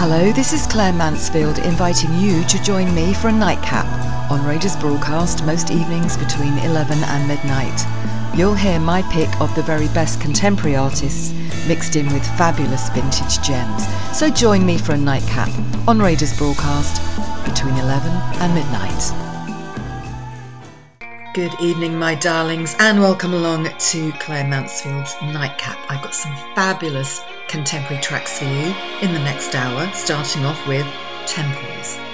Hello, this is Claire Mansfield inviting you to join me for a nightcap on Raiders broadcast most evenings between 11 and midnight. You'll hear my pick of the very best contemporary artists mixed in with fabulous vintage gems. So join me for a nightcap on Raiders broadcast between 11 and midnight. Good evening, my darlings, and welcome along to Claire Mansfield's Nightcap. I've got some fabulous contemporary tracks for you in the next hour, starting off with Temples.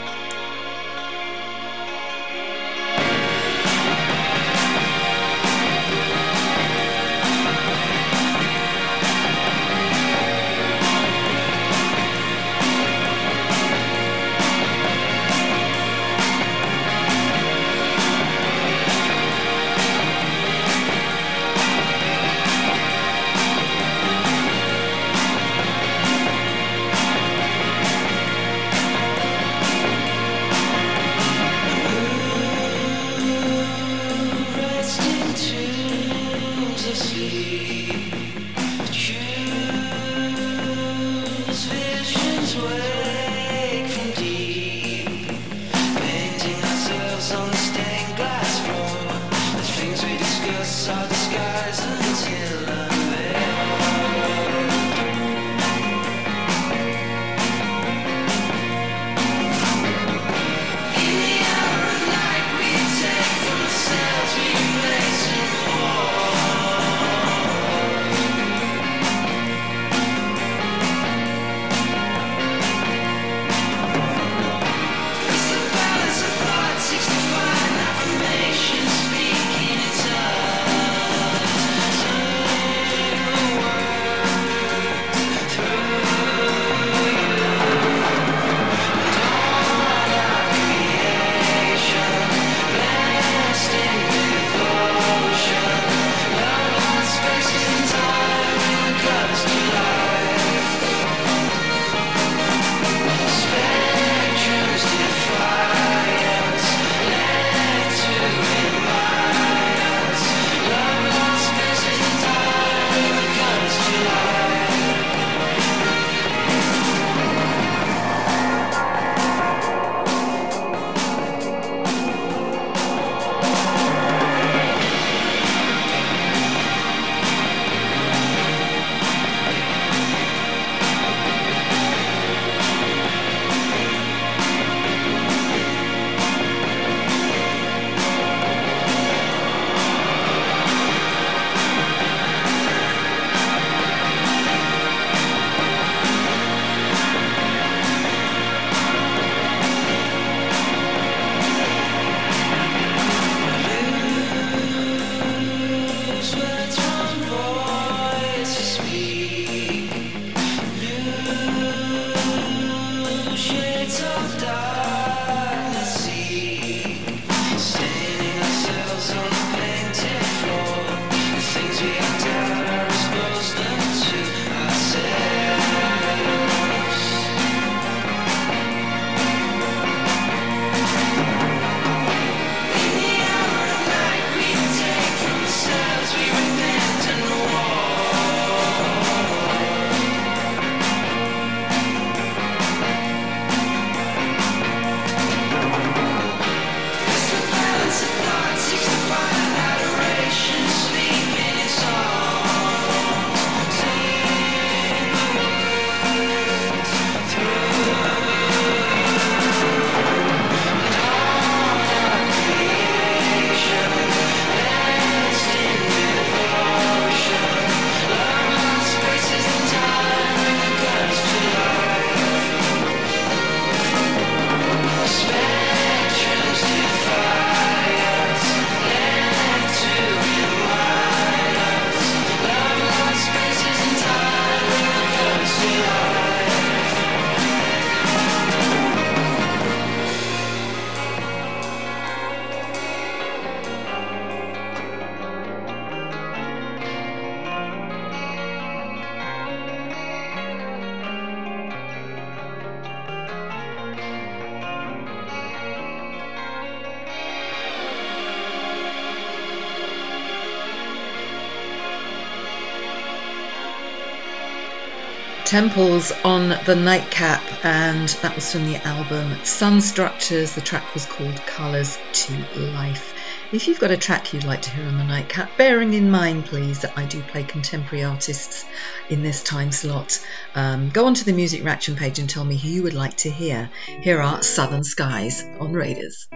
Temples on the Nightcap, and that was from the album Sun Structures. The track was called Colours to Life. If you've got a track you'd like to hear on the Nightcap, bearing in mind, please, that I do play contemporary artists in this time slot, um, go onto the Music Reaction page and tell me who you would like to hear. Here are Southern Skies on Raiders.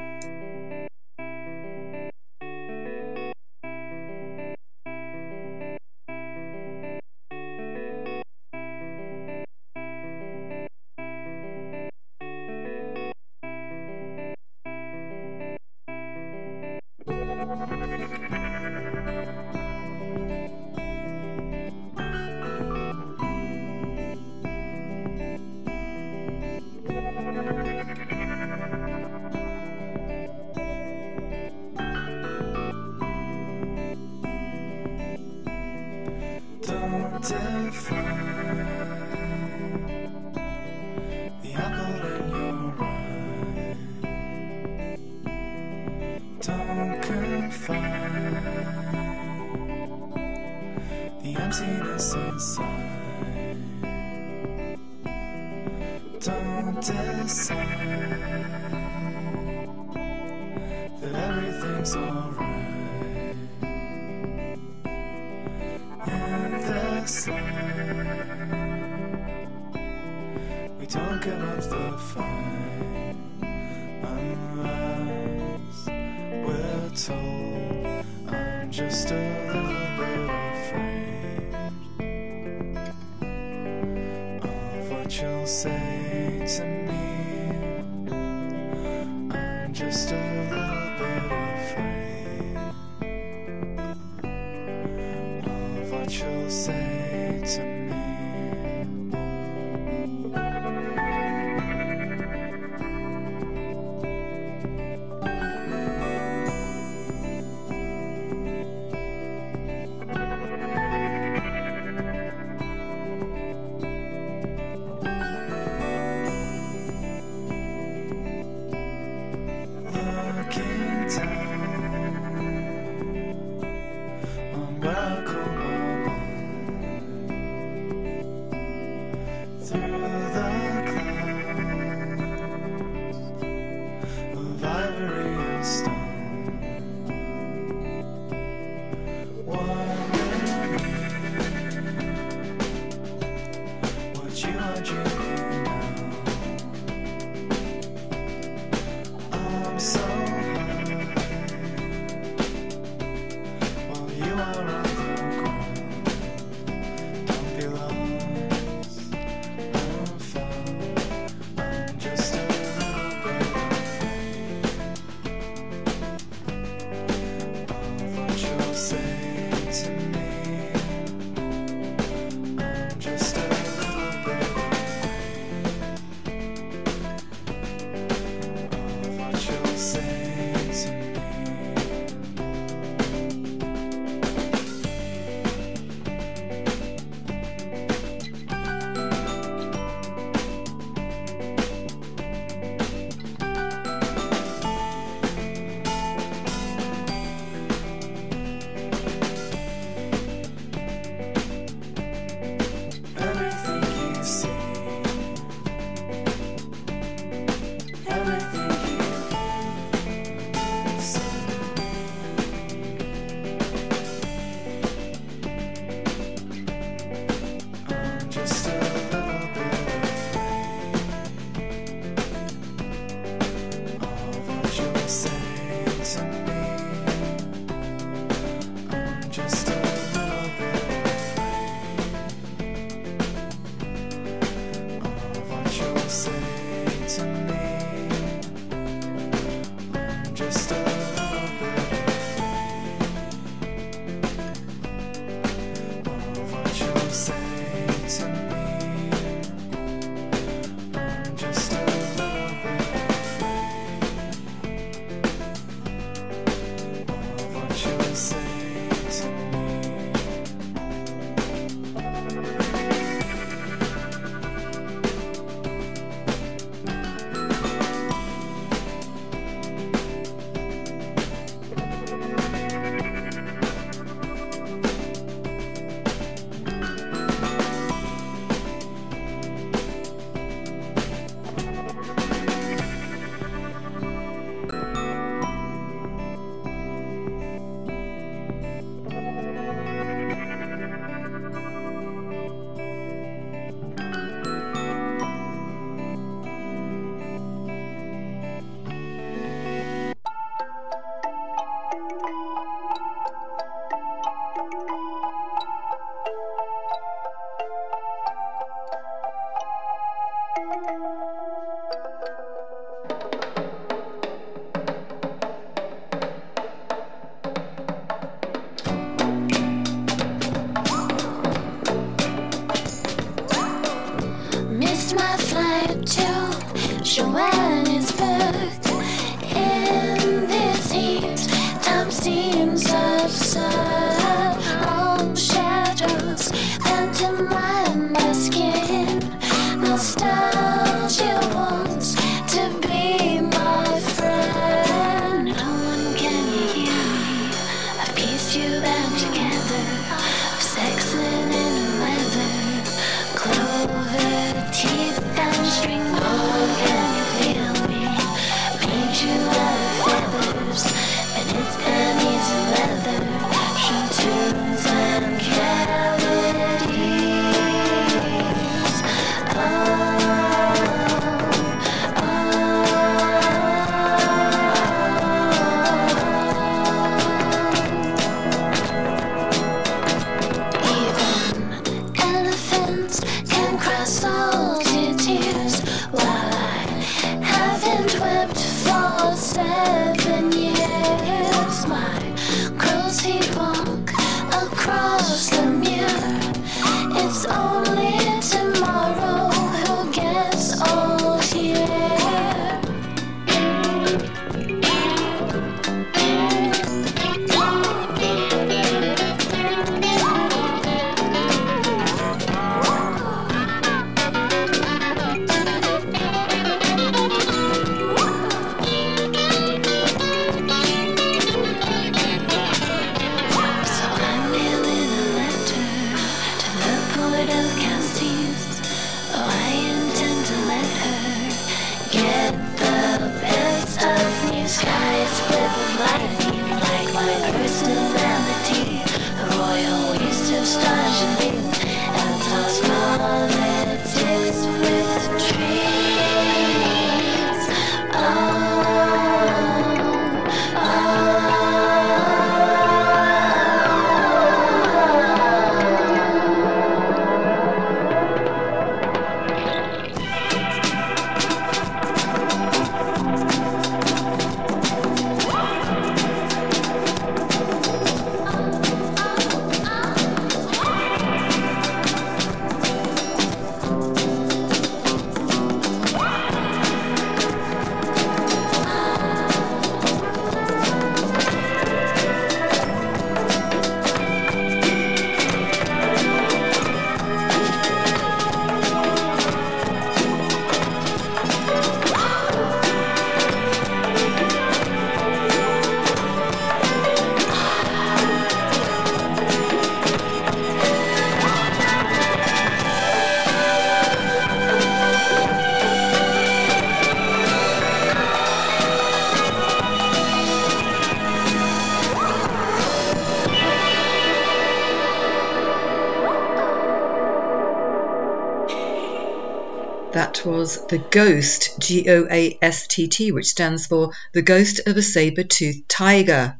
The Ghost, G O A S T T, which stands for The Ghost of a Saber Toothed Tiger.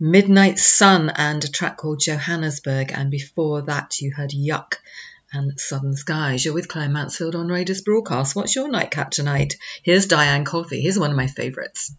Midnight Sun and a track called Johannesburg, and before that you heard Yuck and Southern Skies. You're with Claire Mansfield on Raiders Broadcast. What's your nightcap tonight? Here's Diane Coffey. Here's one of my favourites.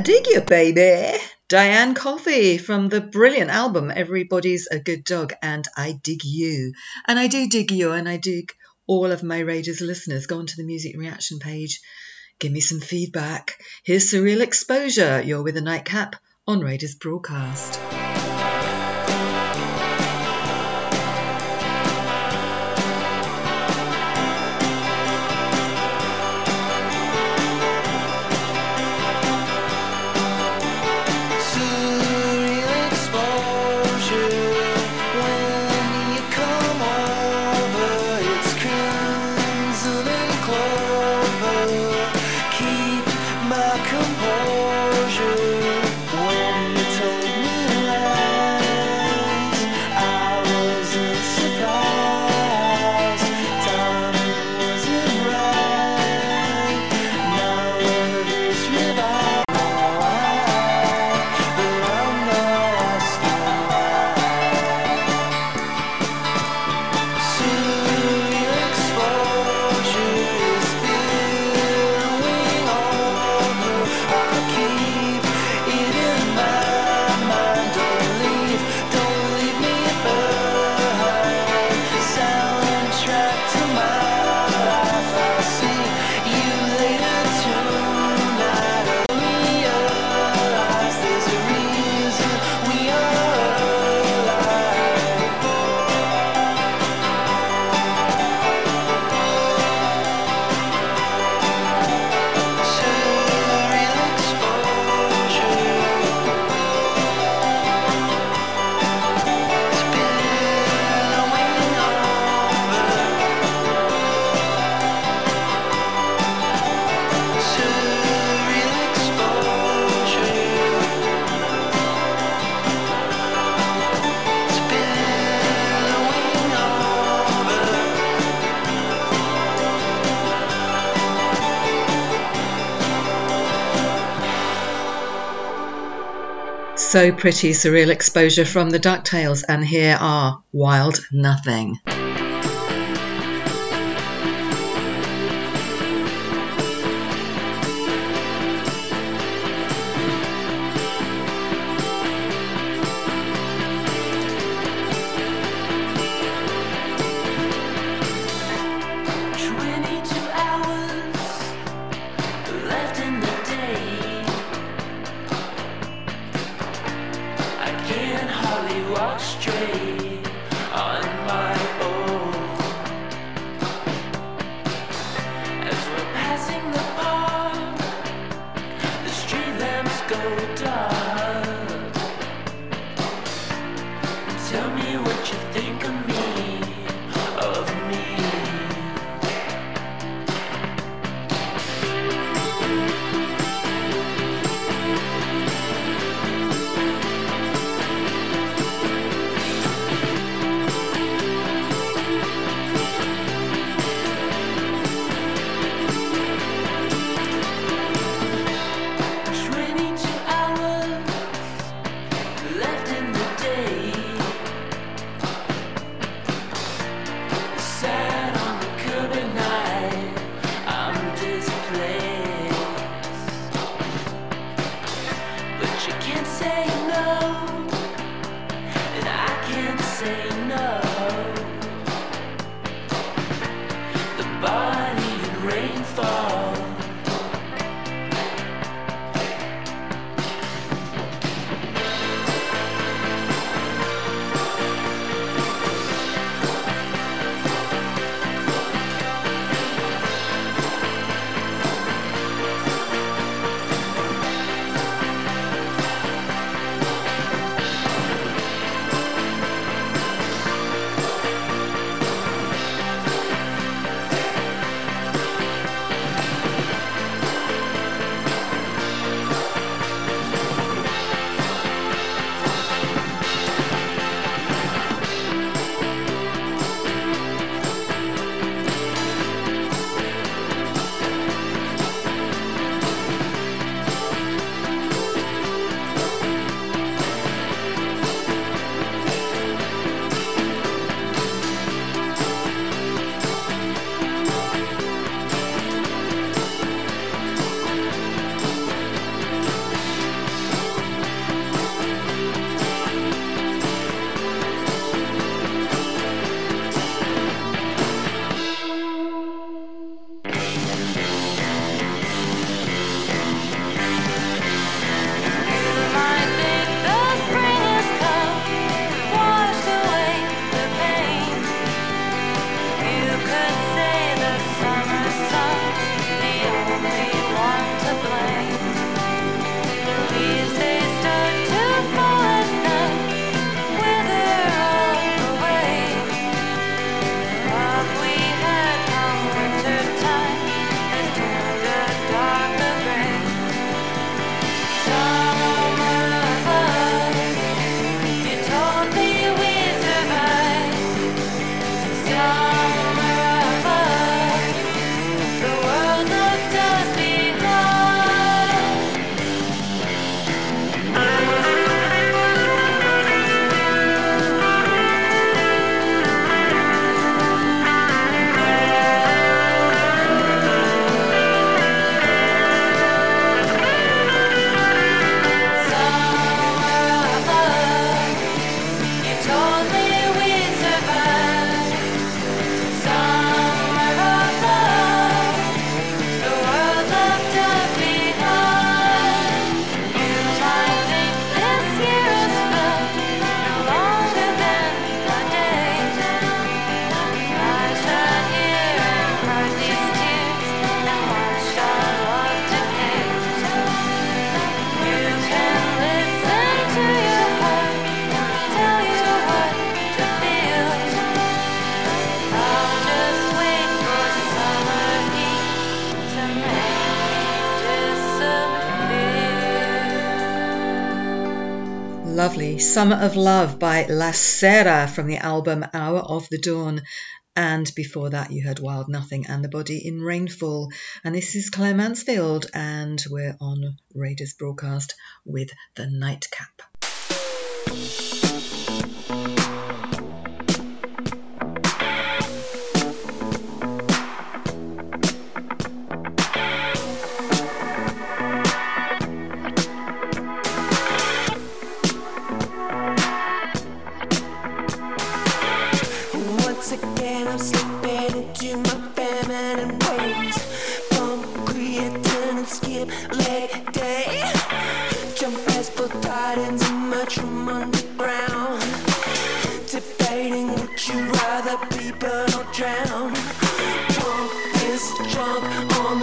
Dig you, baby. Diane Coffey from the brilliant album Everybody's a Good Dog and I Dig You. And I do dig you and I dig all of my Raiders listeners. Go onto the music reaction page, give me some feedback. Here's Surreal Exposure. You're with a nightcap on Raiders Broadcast. So pretty surreal exposure from the Ducktails, and here are Wild Nothing. Summer of Love by La Sera from the album Hour of the Dawn. And before that, you heard Wild Nothing and The Body in Rainfall. And this is Claire Mansfield, and we're on Raiders broadcast with the Nightcap.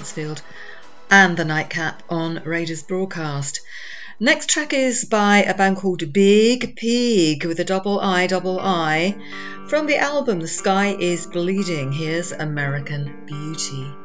Mansfield and the Nightcap on Raiders broadcast. Next track is by a band called Biig Piig with a double I, double I. From the album The Sky is Bleeding, here's American Beauty.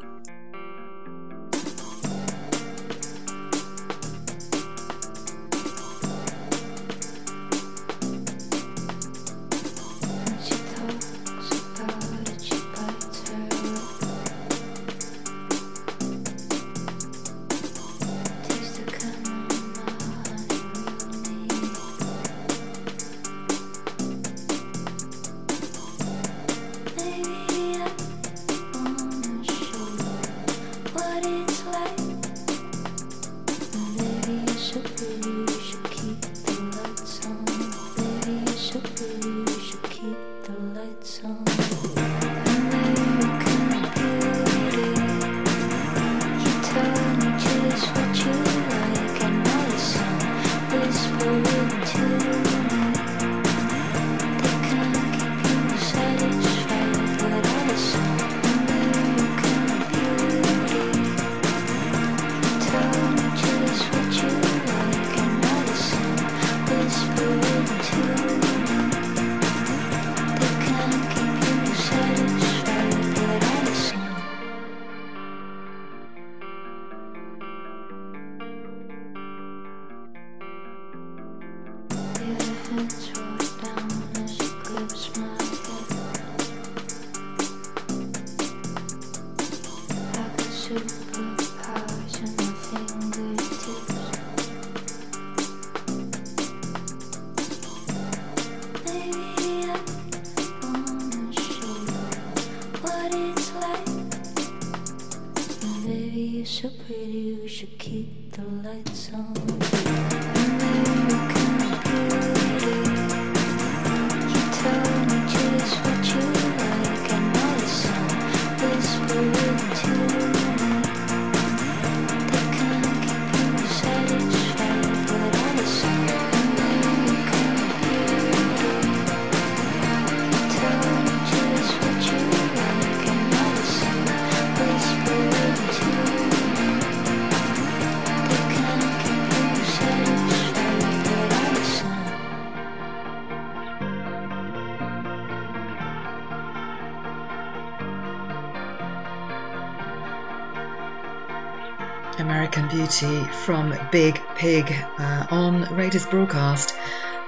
From Biig Piig uh, on Raiders Broadcast.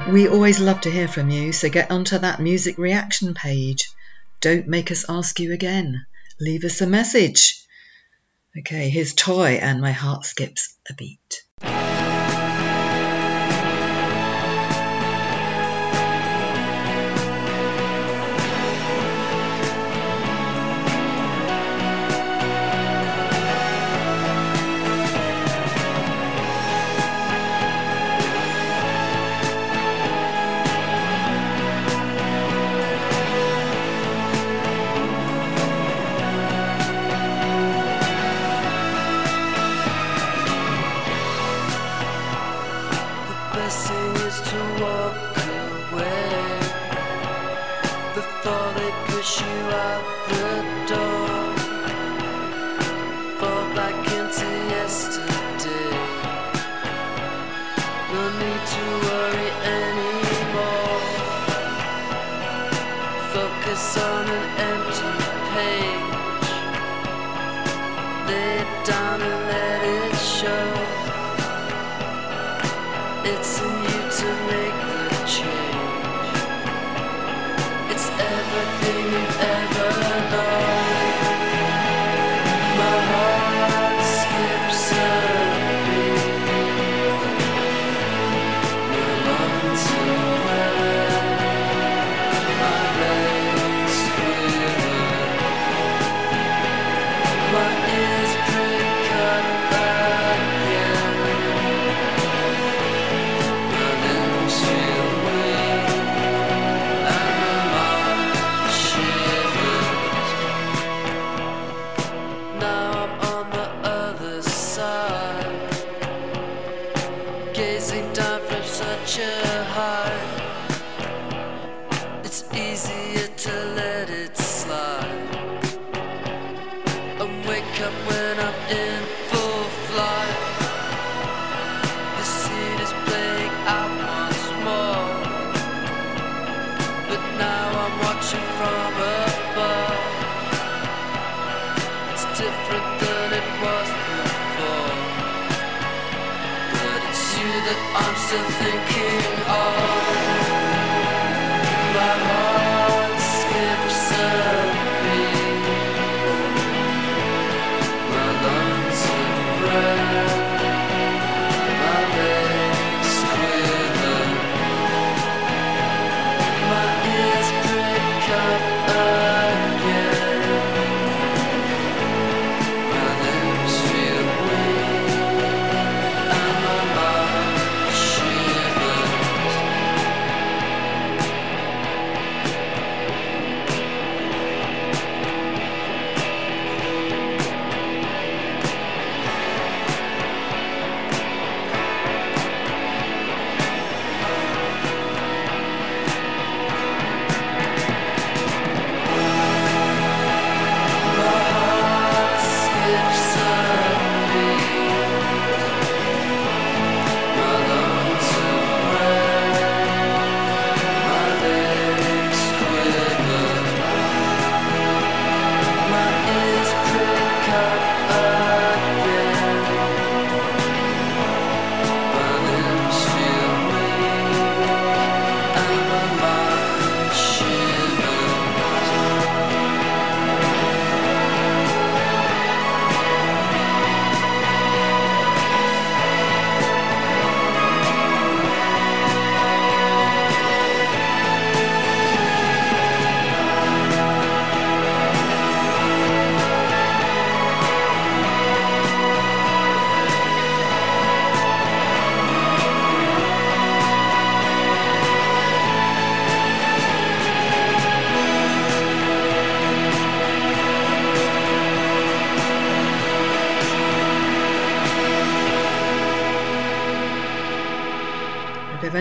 We always love to hear from you, so get onto that music reaction page. Don't make us ask you again. Leave us a message. Okay, here's Toy and My Heart Skips a Beat.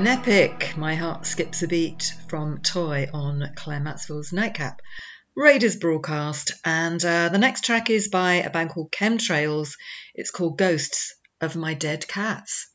An epic. My heart skips a beat from Toy on Claire Mansfield's Nightcap. Raiders broadcast, and uh, the next track is by a band called Chemtrails. It's called Ghosts of My Dead Cats.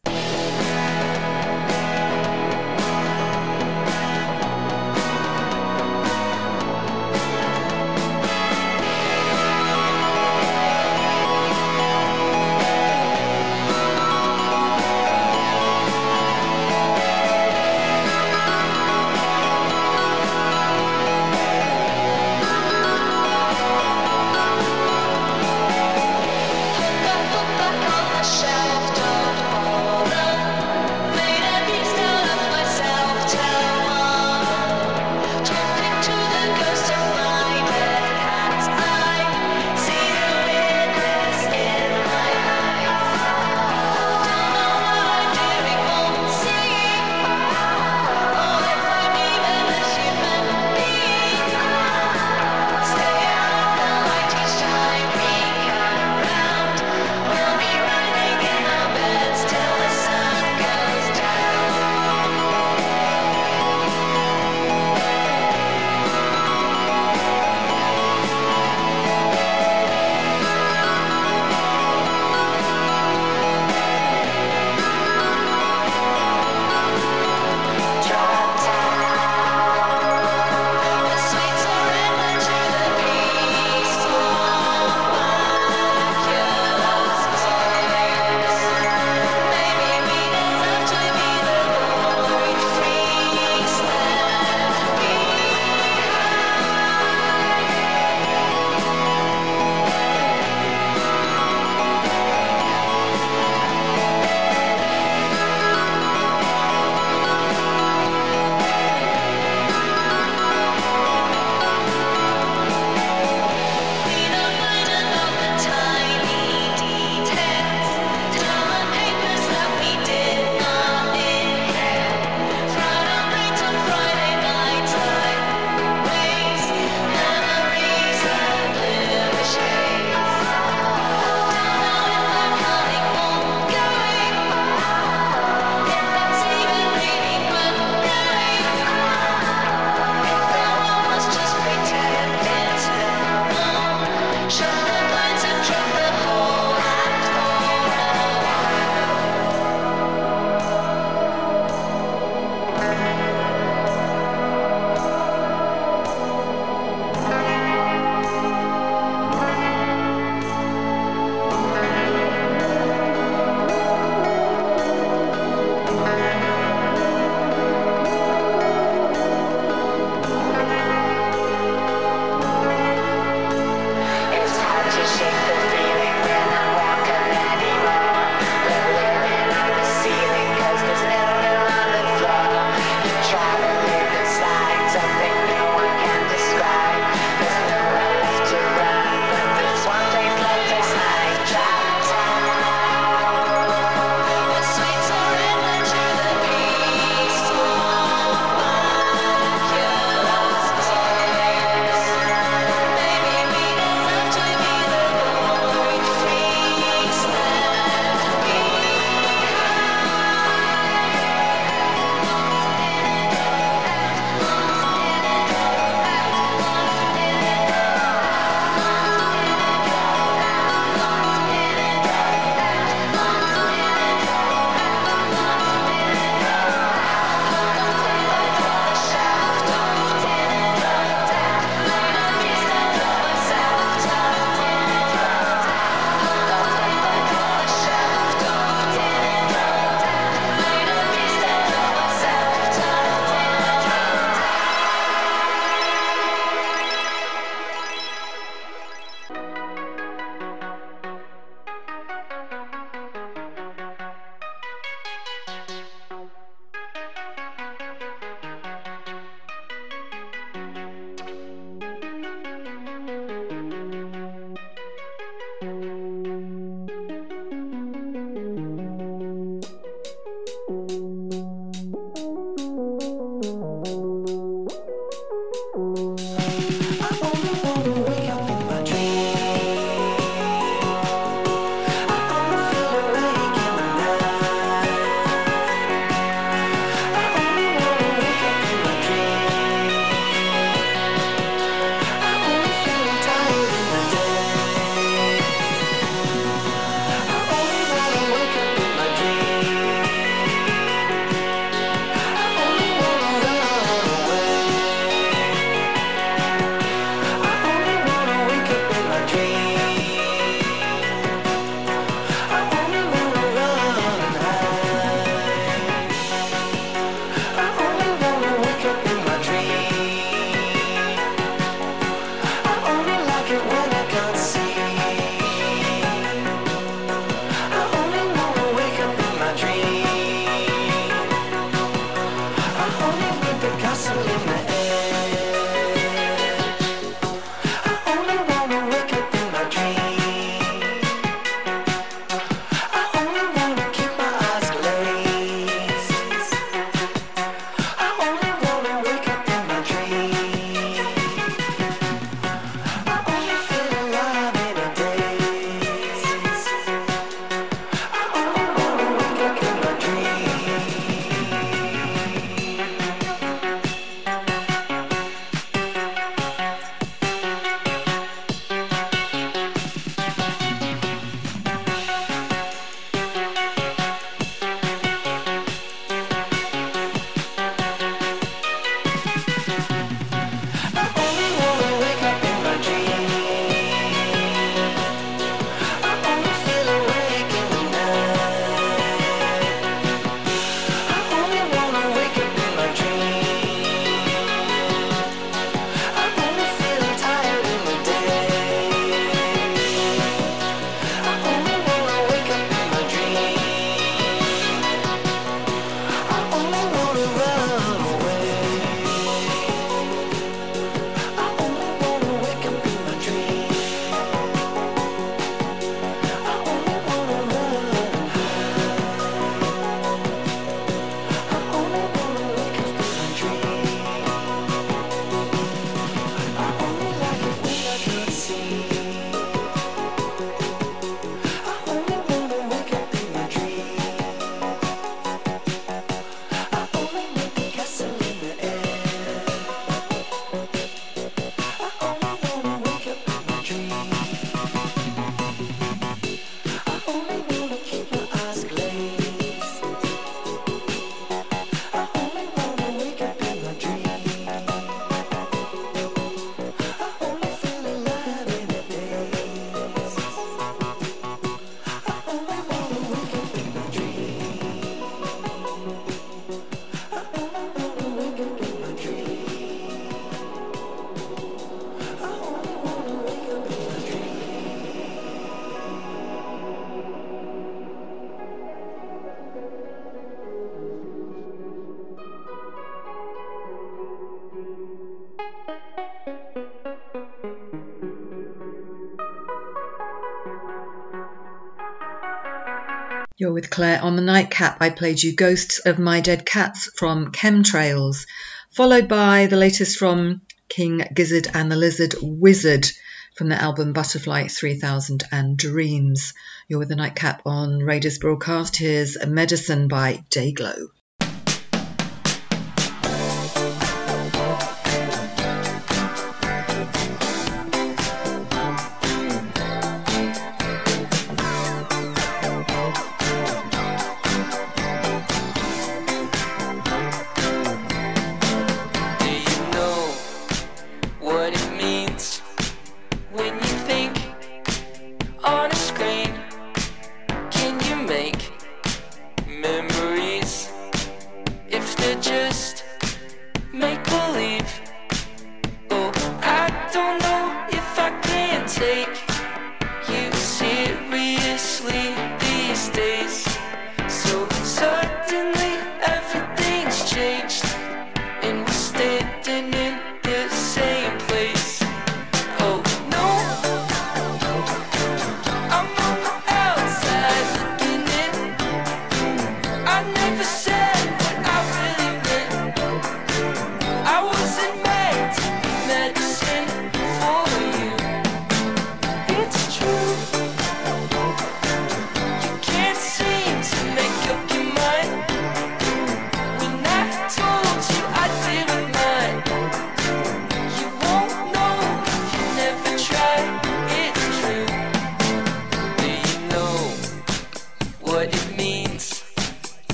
You're with Claire on the nightcap. I played you Ghosts of My Dead Cats from Chemtrails, followed by the latest from King Gizzard and the Lizard Wizard from the album Butterfly 3000 and Dreams. You're with the nightcap on Raiders broadcast. Here's Medicine by Dayglow.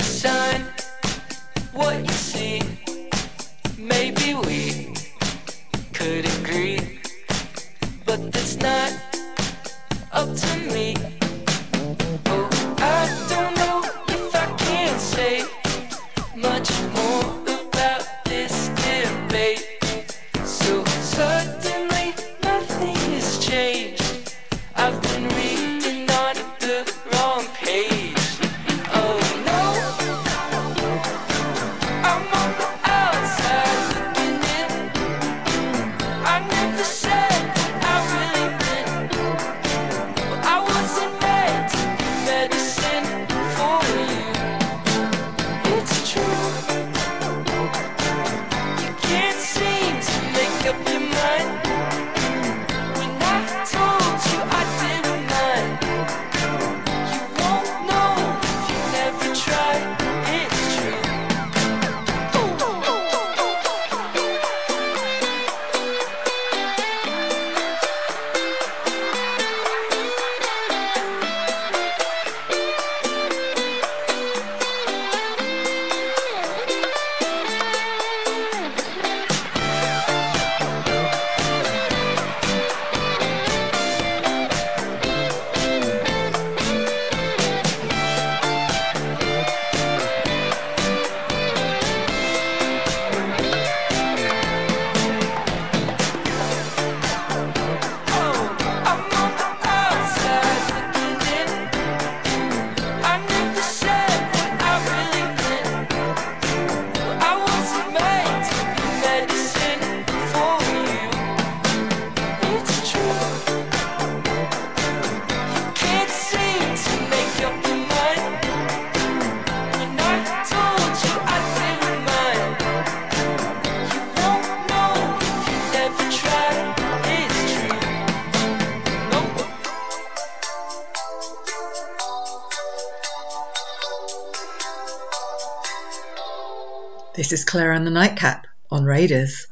This is Claire and the Nightcap on Raiders.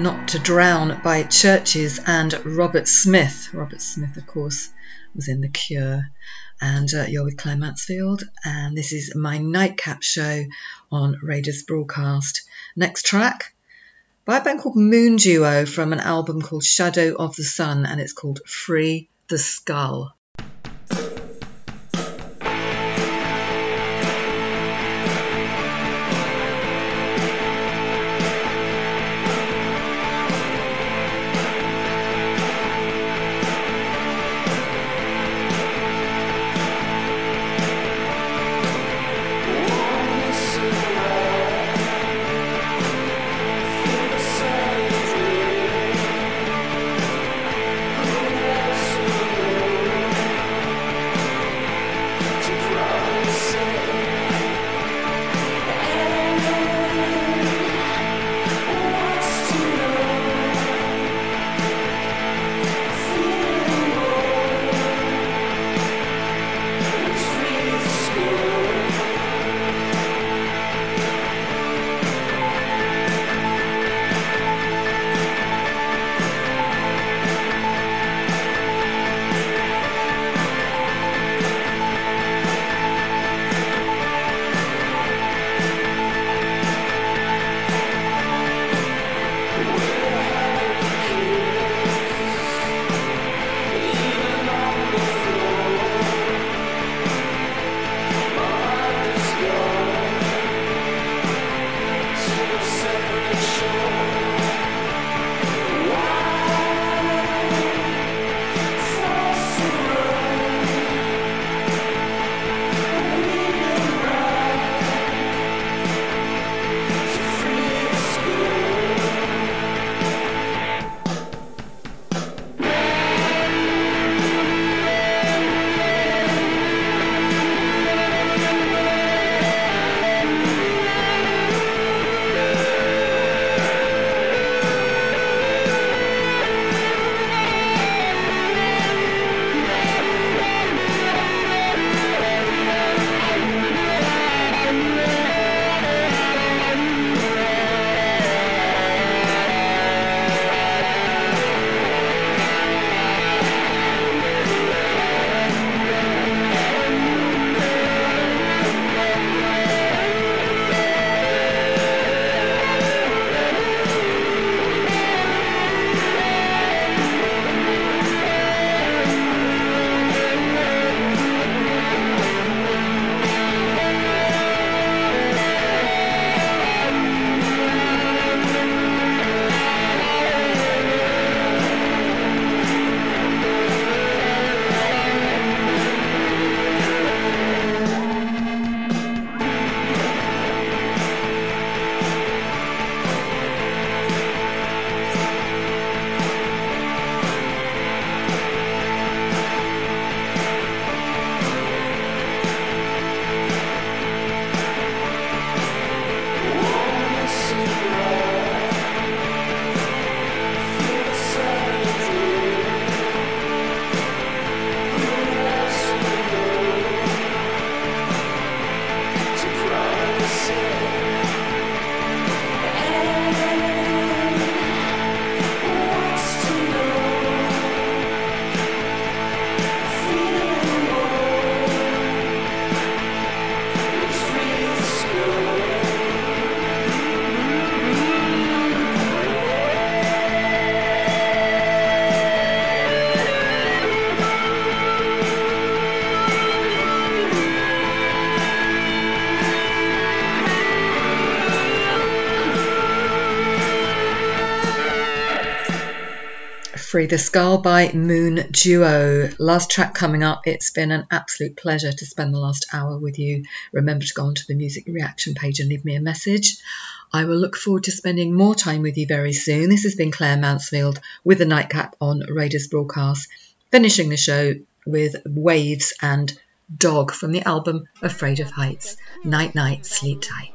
Not to Drown by CHVRCHES and Robert Smith. Robert Smith, of course, was in The Cure. And uh, you're with Claire Mansfield, and this is my nightcap show on Raiders Broadcast. Next track by a band called Moon Duo from an album called Shadow of the Sun, and it's called Free the Skull. Jesus. Free the by Moon Duo. Last track coming up. It's been an absolute pleasure to spend the last hour with you. Remember to go onto the music reaction page and leave me a message. I will look forward to spending more time with you very soon. This has been Claire Mansfield with the Nightcap on Raiders Broadcast, finishing the show with Wavves and Dog from the album Afraid of Heights. Night, night, sleep tight.